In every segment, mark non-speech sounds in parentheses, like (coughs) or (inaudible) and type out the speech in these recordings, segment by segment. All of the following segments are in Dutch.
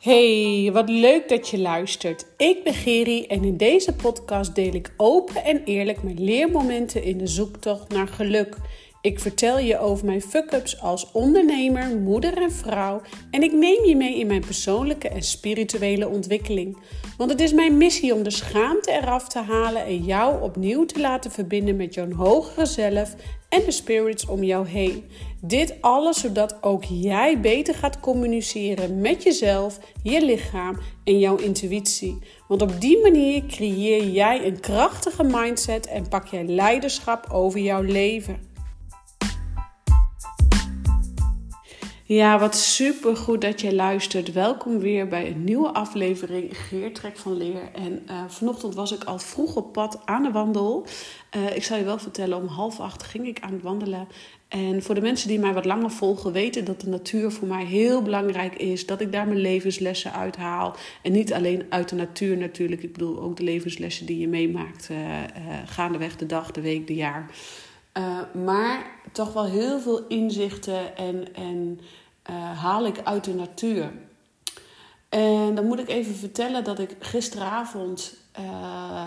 Hey, wat leuk dat je luistert. Ik ben Geri en in deze podcast deel ik open en eerlijk mijn leermomenten in de zoektocht naar geluk. Ik vertel je over mijn fuck-ups als ondernemer, moeder en vrouw en ik neem je mee in mijn persoonlijke en spirituele ontwikkeling. Want het is mijn missie om de schaamte eraf te halen en jou opnieuw te laten verbinden met jouw hogere zelf en de spirits om jou heen. Dit alles zodat ook jij beter gaat communiceren met jezelf, je lichaam en jouw intuïtie. Want op die manier creëer jij een krachtige mindset en pak jij leiderschap over jouw leven. Ja, wat super goed dat je luistert. Welkom weer bij een nieuwe aflevering Geertrek van Leer. En uh, vanochtend was ik al vroeg op pad aan de wandel. Uh, ik zal je wel vertellen, om half acht ging ik aan het wandelen. En voor de mensen die mij wat langer volgen, weten dat de natuur voor mij heel belangrijk is. Dat ik daar mijn levenslessen uithaal. En niet alleen uit de natuur natuurlijk. Ik bedoel ook de levenslessen die je meemaakt uh, gaandeweg de dag, de week, de jaar. Maar toch wel heel veel inzichten en, en uh, haal ik uit de natuur. En dan moet ik even vertellen dat ik gisteravond uh,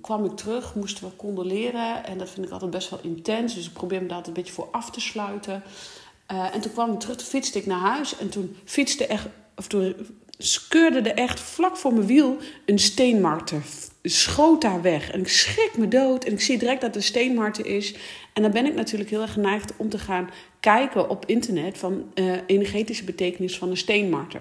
kwam ik terug, moesten we condoleren. En dat vind ik altijd best wel intens. Dus ik probeer me daar een beetje voor af te sluiten. En toen kwam ik terug, toen fietste ik naar huis. En toen fietste echt, of toen skeurde er echt vlak voor mijn wiel een steenmarter. Schoot daar weg. En ik schrik me dood. En ik zie direct dat het een steenmarter is. En dan ben ik natuurlijk heel erg geneigd om te gaan kijken op internet van uh, energetische betekenis van een steenmarter.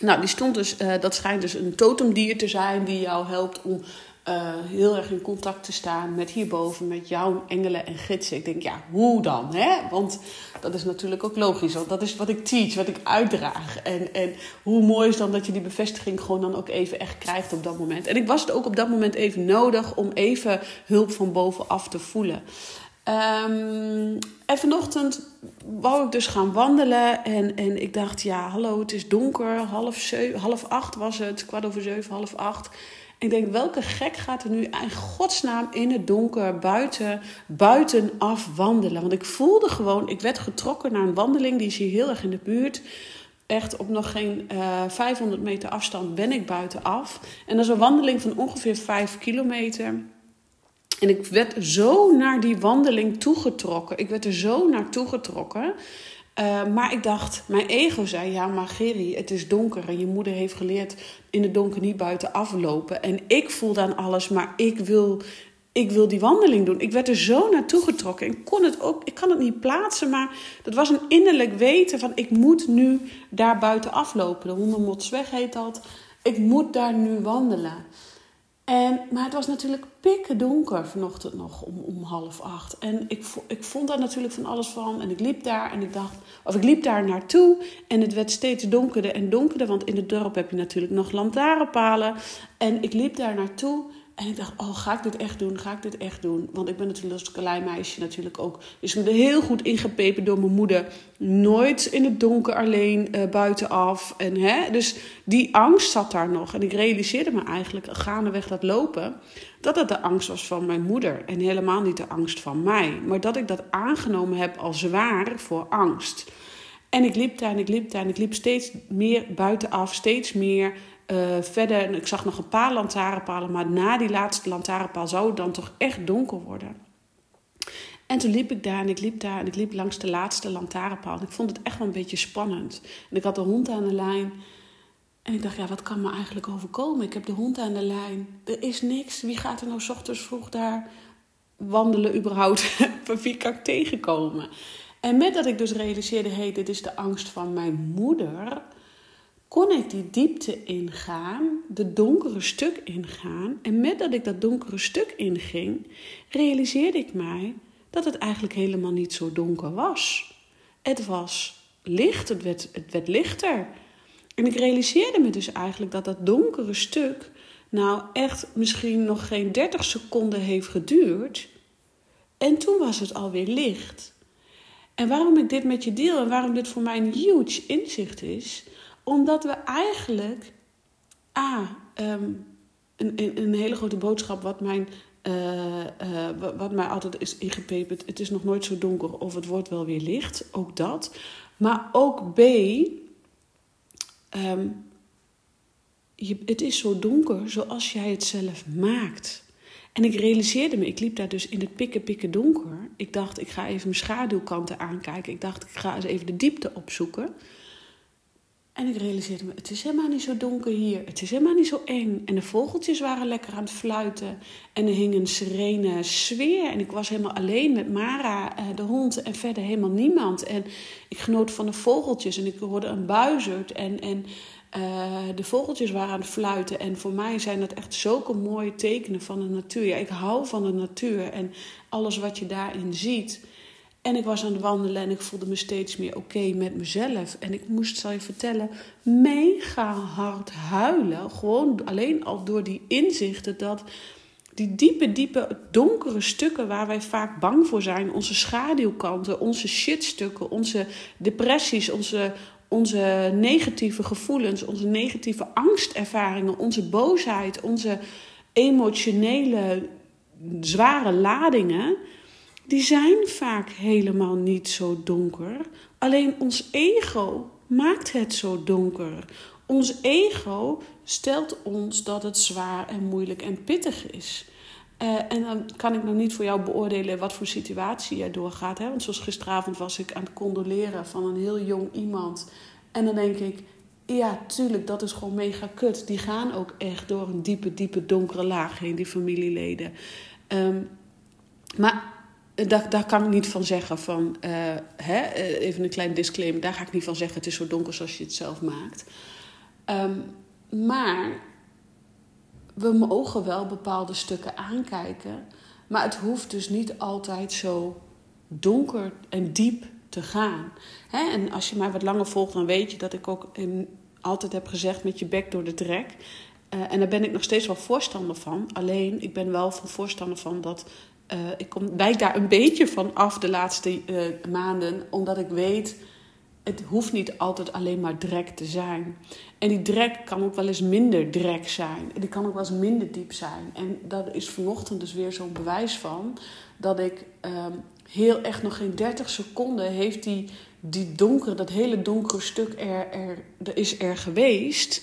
Nou, die stond dus, uh, dat schijnt dus een totemdier te zijn die jou helpt om uh, heel erg in contact te staan met hierboven, met jouw engelen en gidsen. Ik denk, ja, hoe dan? Hè? Want dat is natuurlijk ook logisch, want dat is wat ik teach, wat ik uitdraag. En, en hoe mooi is dan dat je die bevestiging gewoon dan ook even echt krijgt op dat moment. En ik was het ook op dat moment even nodig om even hulp van bovenaf te voelen. Um, en vanochtend wou ik dus gaan wandelen. En, en ik dacht, ja, hallo, het is donker. Half, zeven, half acht was het. Kwart over zeven, half acht. Ik denk, welke gek gaat er nu in godsnaam in het donker buiten, buitenaf wandelen? Want ik voelde gewoon, ik werd getrokken naar een wandeling. Die is hier heel erg in de buurt. Echt op nog geen uh, eh, 500 meter afstand ben ik buitenaf. En dat is een wandeling van ongeveer 5 kilometer. En ik werd zo naar die wandeling toegetrokken. Ik werd er zo naartoe getrokken. Uh, maar ik dacht, mijn ego zei: Ja, maar Gerry, het is donker. En je moeder heeft geleerd in het donker niet buiten aflopen. En ik voel dan alles, maar ik wil, ik wil die wandeling doen. Ik werd er zo naartoe getrokken. Ik kon het ook, ik kan het niet plaatsen, maar dat was een innerlijk weten van: Ik moet nu daar buiten aflopen. De hondenmotsweg heet dat. Ik moet daar nu wandelen. En, maar het was natuurlijk pikken donker vanochtend nog om, om half acht. En ik, ik vond daar natuurlijk van alles van. En ik liep daar en ik dacht, of ik liep daar naartoe. En het werd steeds donkerder en donkerder. Want in het dorp heb je natuurlijk nog lantaarnpalen. En ik liep daar naartoe. En ik dacht, oh, ga ik dit echt doen? Ga ik dit echt doen? Want ik ben natuurlijk als klein meisje natuurlijk ook... is me heel goed ingepepen door mijn moeder. Nooit in het donker alleen uh, buitenaf. En, hè, dus die angst zat daar nog. En ik realiseerde me eigenlijk, gaandeweg dat lopen... dat het de angst was van mijn moeder. En helemaal niet de angst van mij. Maar dat ik dat aangenomen heb als waar voor angst. En ik liep daar en ik liep daar en ik liep steeds meer buitenaf. Steeds meer uh, verder, ik zag nog een paar lantaarnpalen, maar na die laatste lantaarnpaal zou het dan toch echt donker worden. En toen liep ik daar en ik liep daar en ik liep langs de laatste lantaarnpaal. En ik vond het echt wel een beetje spannend. En ik had de hond aan de lijn. En ik dacht, ja, wat kan me eigenlijk overkomen? Ik heb de hond aan de lijn. Er is niks. Wie gaat er nou s ochtends vroeg daar wandelen überhaupt? (laughs) Wie kan ik tegenkomen? En met dat ik dus realiseerde, hé, dit is de angst van mijn moeder kon ik die diepte ingaan, de donkere stuk ingaan. En met dat ik dat donkere stuk inging, realiseerde ik mij dat het eigenlijk helemaal niet zo donker was. Het was licht, het werd, het werd lichter. En ik realiseerde me dus eigenlijk dat dat donkere stuk nou echt misschien nog geen 30 seconden heeft geduurd. En toen was het alweer licht. En waarom ik dit met je deel en waarom dit voor mij een huge inzicht is, omdat we eigenlijk, A, ehm, een, een, hele grote boodschap wat, mijn, uh, uh, wat mij altijd is ingepeperd. Het is nog nooit zo donker of het wordt wel weer licht. Ook dat. Maar ook B, ehm, je, het is zo donker zoals jij het zelf maakt. En ik realiseerde me, ik liep daar dus in het pikken pikken donker. Ik dacht, ik ga even mijn schaduwkanten aankijken. Ik dacht, ik ga eens even de diepte opzoeken. En ik realiseerde me, het is helemaal niet zo donker hier. Het is helemaal niet zo eng. En de vogeltjes waren lekker aan het fluiten. En er hing een serene sfeer. En ik was helemaal alleen met Mara, eh, de hond, en verder helemaal niemand. En ik genoot van de vogeltjes. En ik hoorde een buizerd. En, en uh, de vogeltjes waren aan het fluiten. En voor mij zijn dat echt zulke mooie tekenen van de natuur. Ja, ik hou van de natuur en alles wat je daarin ziet. En ik was aan het wandelen en ik voelde me steeds meer oké met mezelf. En ik moest, zal je vertellen, mega hard huilen. Gewoon alleen al door die inzichten dat die diepe, diepe, donkere stukken waar wij vaak bang voor zijn, onze schaduwkanten, onze shitstukken, onze depressies, onze, onze negatieve gevoelens, onze negatieve angstervaringen, onze boosheid, onze emotionele zware ladingen die zijn vaak helemaal niet zo donker. Alleen ons ego maakt het zo donker. Ons ego stelt ons dat het zwaar en moeilijk en pittig is. Uh, en dan kan ik nog niet voor jou beoordelen wat voor situatie jij doorgaat. Hè? Want zoals gisteravond was ik aan het condoleren van een heel jong iemand. En dan denk ik, ja, tuurlijk, dat is gewoon mega kut. Die gaan ook echt door een diepe, diepe donkere laag heen, die familieleden. Um, maar daar, daar kan ik niet van zeggen van, uh, hè, eh, even een klein disclaimer, daar ga ik niet van zeggen, het is zo donker zoals je het zelf maakt. Um, maar we mogen wel bepaalde stukken aankijken, maar het hoeft dus niet altijd zo donker en diep te gaan. Hè? En als je mij wat langer volgt, dan weet je dat ik ook altijd heb gezegd met je bek door de trek. Uh, en daar ben ik nog steeds wel voorstander van. Alleen, ik ben wel van voorstander van dat uh, ik kom, wijk daar een beetje van af de laatste uh, maanden, omdat ik weet, het hoeft niet altijd alleen maar drek te zijn. En die drek kan ook wel eens minder drek zijn. Die kan ook wel eens minder diep zijn. En dat is vanochtend dus weer zo'n bewijs van dat ik um, heel echt nog geen 30 seconden heeft die, die donkere, dat hele donkere stuk er, er, er is er geweest.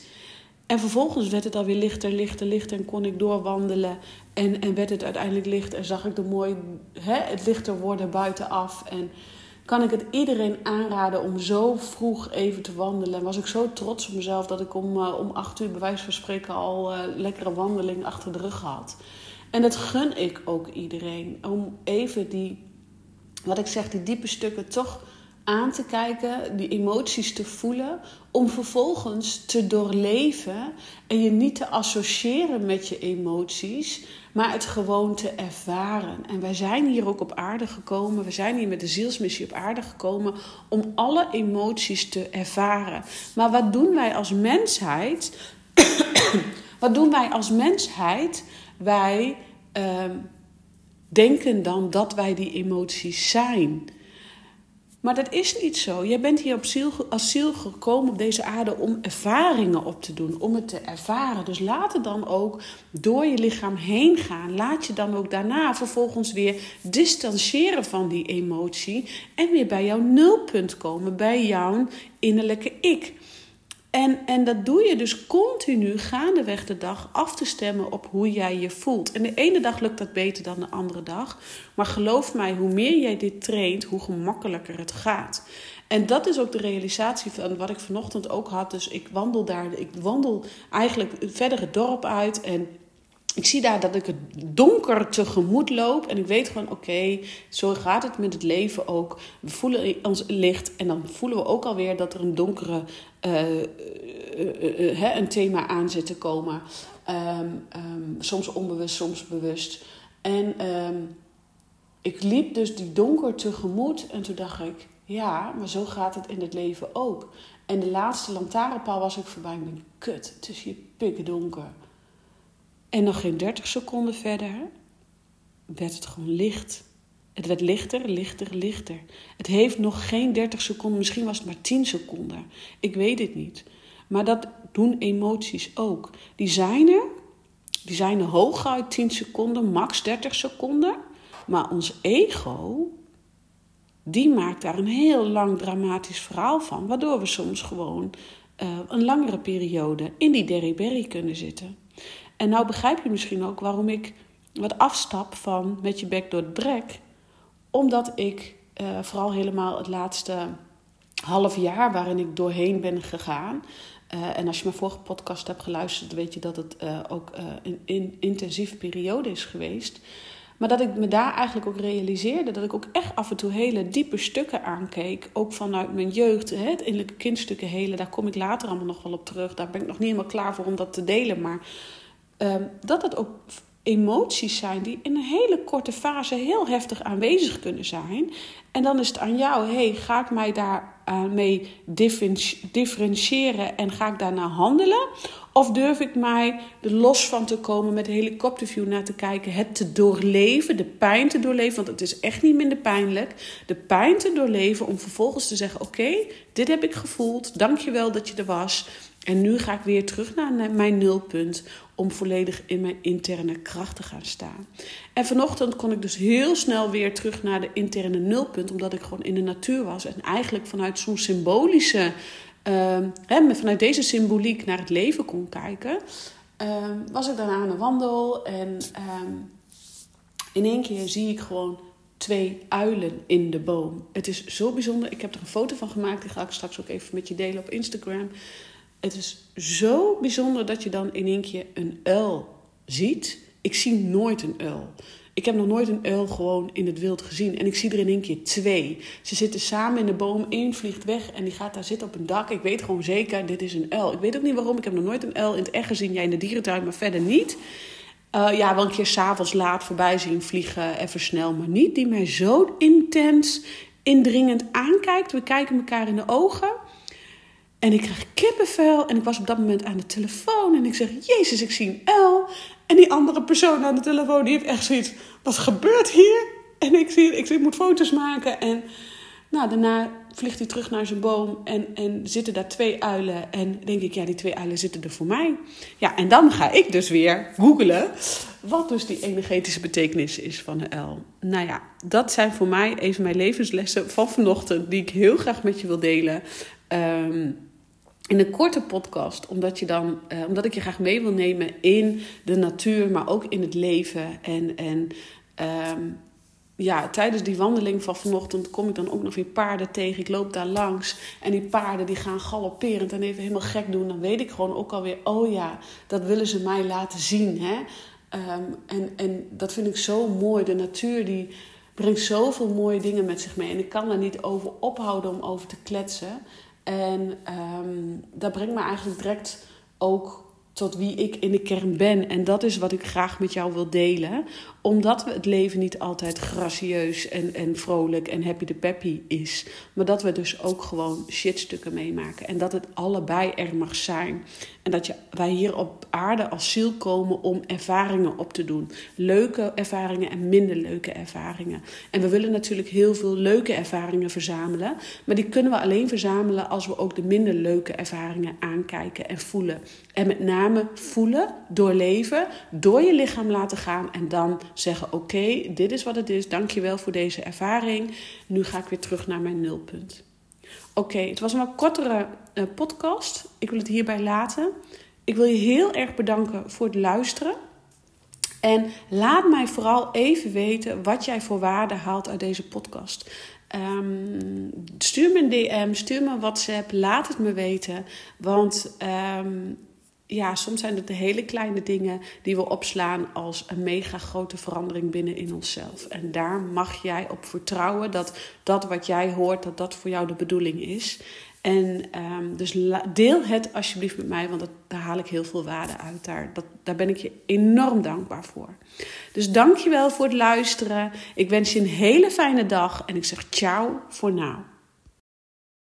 En vervolgens werd het alweer lichter, lichter, lichter en kon ik doorwandelen. En, en werd het uiteindelijk licht en zag ik de mooi, hè, het lichter worden buitenaf. En kan ik het iedereen aanraden om zo vroeg even te wandelen. En was ik zo trots op mezelf dat ik om, uh, om acht uur bij wijze van spreken al uh, lekkere wandeling achter de rug had. En dat gun ik ook iedereen. Om even die, wat ik zeg, die diepe stukken toch aan te kijken, die emoties te voelen, om vervolgens te doorleven en je niet te associëren met je emoties, maar het gewoon te ervaren. En wij zijn hier ook op aarde gekomen, we zijn hier met de zielsmissie op aarde gekomen om alle emoties te ervaren. Maar wat doen wij als mensheid? (coughs) wat doen wij als mensheid? Wij uh, denken dan dat wij die emoties zijn. Maar dat is niet zo. Jij bent hier op ziel gekomen op deze aarde om ervaringen op te doen, om het te ervaren. Dus laat het dan ook door je lichaam heen gaan. Laat je dan ook daarna vervolgens weer distancieren van die emotie en weer bij jouw nulpunt komen, bij jouw innerlijke ik. En, en dat doe je dus continu gaandeweg de dag af te stemmen op hoe jij je voelt. En de ene dag lukt dat beter dan de andere dag. Maar geloof mij, hoe meer jij dit traint, hoe gemakkelijker het gaat. En dat is ook de realisatie van wat ik vanochtend ook had. Dus ik wandel daar, ik wandel eigenlijk verder het dorp uit en ik zie daar dat ik het donker tegemoet loop. En ik weet gewoon, oké, zo gaat het met het leven ook. We voelen ons licht en dan voelen we ook alweer dat er een donkere uh, een thema aan zit te komen. Um, um, soms onbewust, soms bewust. En um, ik liep dus die donker tegemoet en toen dacht ik, ja, maar zo gaat het in het leven ook. En de laatste lantaarnpaal was ik voorbij ik denk, kut, het is hier pikken donker. En nog geen 30 seconden verder werd het gewoon licht. Het werd lichter, lichter, lichter. Het heeft nog geen 30 seconden, misschien was het maar 10 seconden. Ik weet het niet. Maar dat doen emoties ook. Die zijn er, die zijn er hooguit 10 seconden, max 30 seconden. Maar ons ego, die maakt daar een heel lang dramatisch verhaal van. Waardoor we soms gewoon een langere periode in die derryberry kunnen zitten. En nou begrijp je misschien ook waarom ik wat afstap van met je bek door het brek. Omdat ik uh, vooral helemaal het laatste half jaar waarin ik doorheen ben gegaan. Uh, en als je mijn vorige podcast hebt geluisterd, weet je dat het uh, ook een in, intensieve periode is geweest. Maar dat ik me daar eigenlijk ook realiseerde dat ik ook echt af en toe hele diepe stukken aankeek. Ook vanuit mijn jeugd, het innerlijke kindstukken hele. Daar kom ik later allemaal nog wel op terug. Daar ben ik nog niet helemaal klaar voor om dat te delen. Maar um, dat het ook emoties zijn die in een hele korte fase heel heftig aanwezig kunnen zijn. En dan is het aan jou, hey, ga ik mij daar uh, mee differentiëren en ga ik daarna handelen? Of durf ik mij er los van te komen met helikopterview naar te kijken, het te doorleven, de pijn te doorleven, want het is echt niet minder pijnlijk, de pijn te doorleven om vervolgens te zeggen, oké, dit heb ik gevoeld, dankjewel dat je er was. En nu ga ik weer terug naar mijn nulpunt om volledig in mijn interne kracht te gaan staan. En vanochtend kon ik dus heel snel weer terug naar de interne nulpunt, omdat ik gewoon in de natuur was en eigenlijk vanuit zo'n symbolische, uh, hè, vanuit deze symboliek naar het leven kon kijken. Uh, was ik daarna aan de wandel en ehm, in één keer zie ik gewoon twee uilen in de boom. Het is zo bijzonder. Ik heb er een foto van gemaakt. Die ga ik straks ook even met je delen op Instagram het is zo bijzonder dat je dan in één keer een uil ziet. Ik zie nooit een uil. Ik heb nog nooit een uil gewoon in het wild gezien. En ik zie er in één keer twee. Ze zitten samen in de boom. Eén vliegt weg en die gaat daar zitten op een dak. Ik weet gewoon zeker, dit is een uil. Ik weet ook niet waarom. Ik heb nog nooit een uil in het echt gezien. Jij in de dierentuin, maar verder niet. Uh, ja, wel een keer s'avonds laat voorbij zien vliegen, even snel. Maar niet die mij zo intens, indringend aankijkt. We kijken elkaar in de ogen. En ik krijg kippenvel en ik was op dat moment aan de telefoon en ik zeg, Jezus, ik zie een L. En die andere persoon aan de telefoon, die heeft echt zoiets, wat gebeurt hier? En ik zie, ik, ik moet foto's maken en nou, daarna vliegt hij terug naar zijn boom en, en zitten daar twee uilen. En denk ik, ja, die twee uilen zitten er voor mij. Ja, en dan ga ik dus weer googelen wat dus die energetische betekenis is van een uil. Nou ja, dat zijn voor mij even mijn levenslessen van vanochtend, die ik heel graag met je wil delen. Um, in een korte podcast, omdat, je dan, uh, omdat ik je graag mee wil nemen in de natuur, maar ook in het leven. En, en um, ja, tijdens die wandeling van vanochtend kom ik dan ook nog weer paarden tegen. Ik loop daar langs en die paarden die gaan galopperend en even helemaal gek doen. Dan weet ik gewoon ook alweer, oh ja, dat willen ze mij laten zien. Hè? Um, en, en dat vind ik zo mooi. De natuur die brengt zoveel mooie dingen met zich mee. En ik kan er niet over ophouden om over te kletsen. En um, dat brengt me eigenlijk direct ook tot wie ik in de kern ben. En dat is wat ik graag met jou wil delen. Omdat we het leven niet altijd gracieus en, en vrolijk en happy de peppy is. Maar dat we dus ook gewoon shitstukken meemaken. En dat het allebei er mag zijn. En dat je, wij hier op aarde als ziel komen om ervaringen op te doen. Leuke ervaringen en minder leuke ervaringen. En we willen natuurlijk heel veel leuke ervaringen verzamelen. Maar die kunnen we alleen verzamelen als we ook de minder leuke ervaringen aankijken en voelen. En met name voelen, doorleven, door je lichaam laten gaan. En dan zeggen: Oké, dit is wat het is. Dankjewel voor deze ervaring. Nu ga ik weer terug naar mijn nulpunt. Oké, het was een wat kortere uh, podcast. Ik wil het hierbij laten. Ik wil je heel erg bedanken voor het luisteren. En laat mij vooral even weten wat jij voor waarde haalt uit deze podcast. Um, stuur me een DM, stuur me een WhatsApp, laat het me weten. Want um, ja, soms zijn het de hele kleine dingen die we opslaan als een mega grote verandering binnen in onszelf. En daar mag jij op vertrouwen dat dat wat jij hoort, dat dat voor jou de bedoeling is. En um, dus deel het alsjeblieft met mij, want dat, daar haal ik heel veel waarde uit. Daar, dat, daar ben ik je enorm dankbaar voor. Dus dankjewel voor het luisteren. Ik wens je een hele fijne dag en ik zeg ciao voor nu.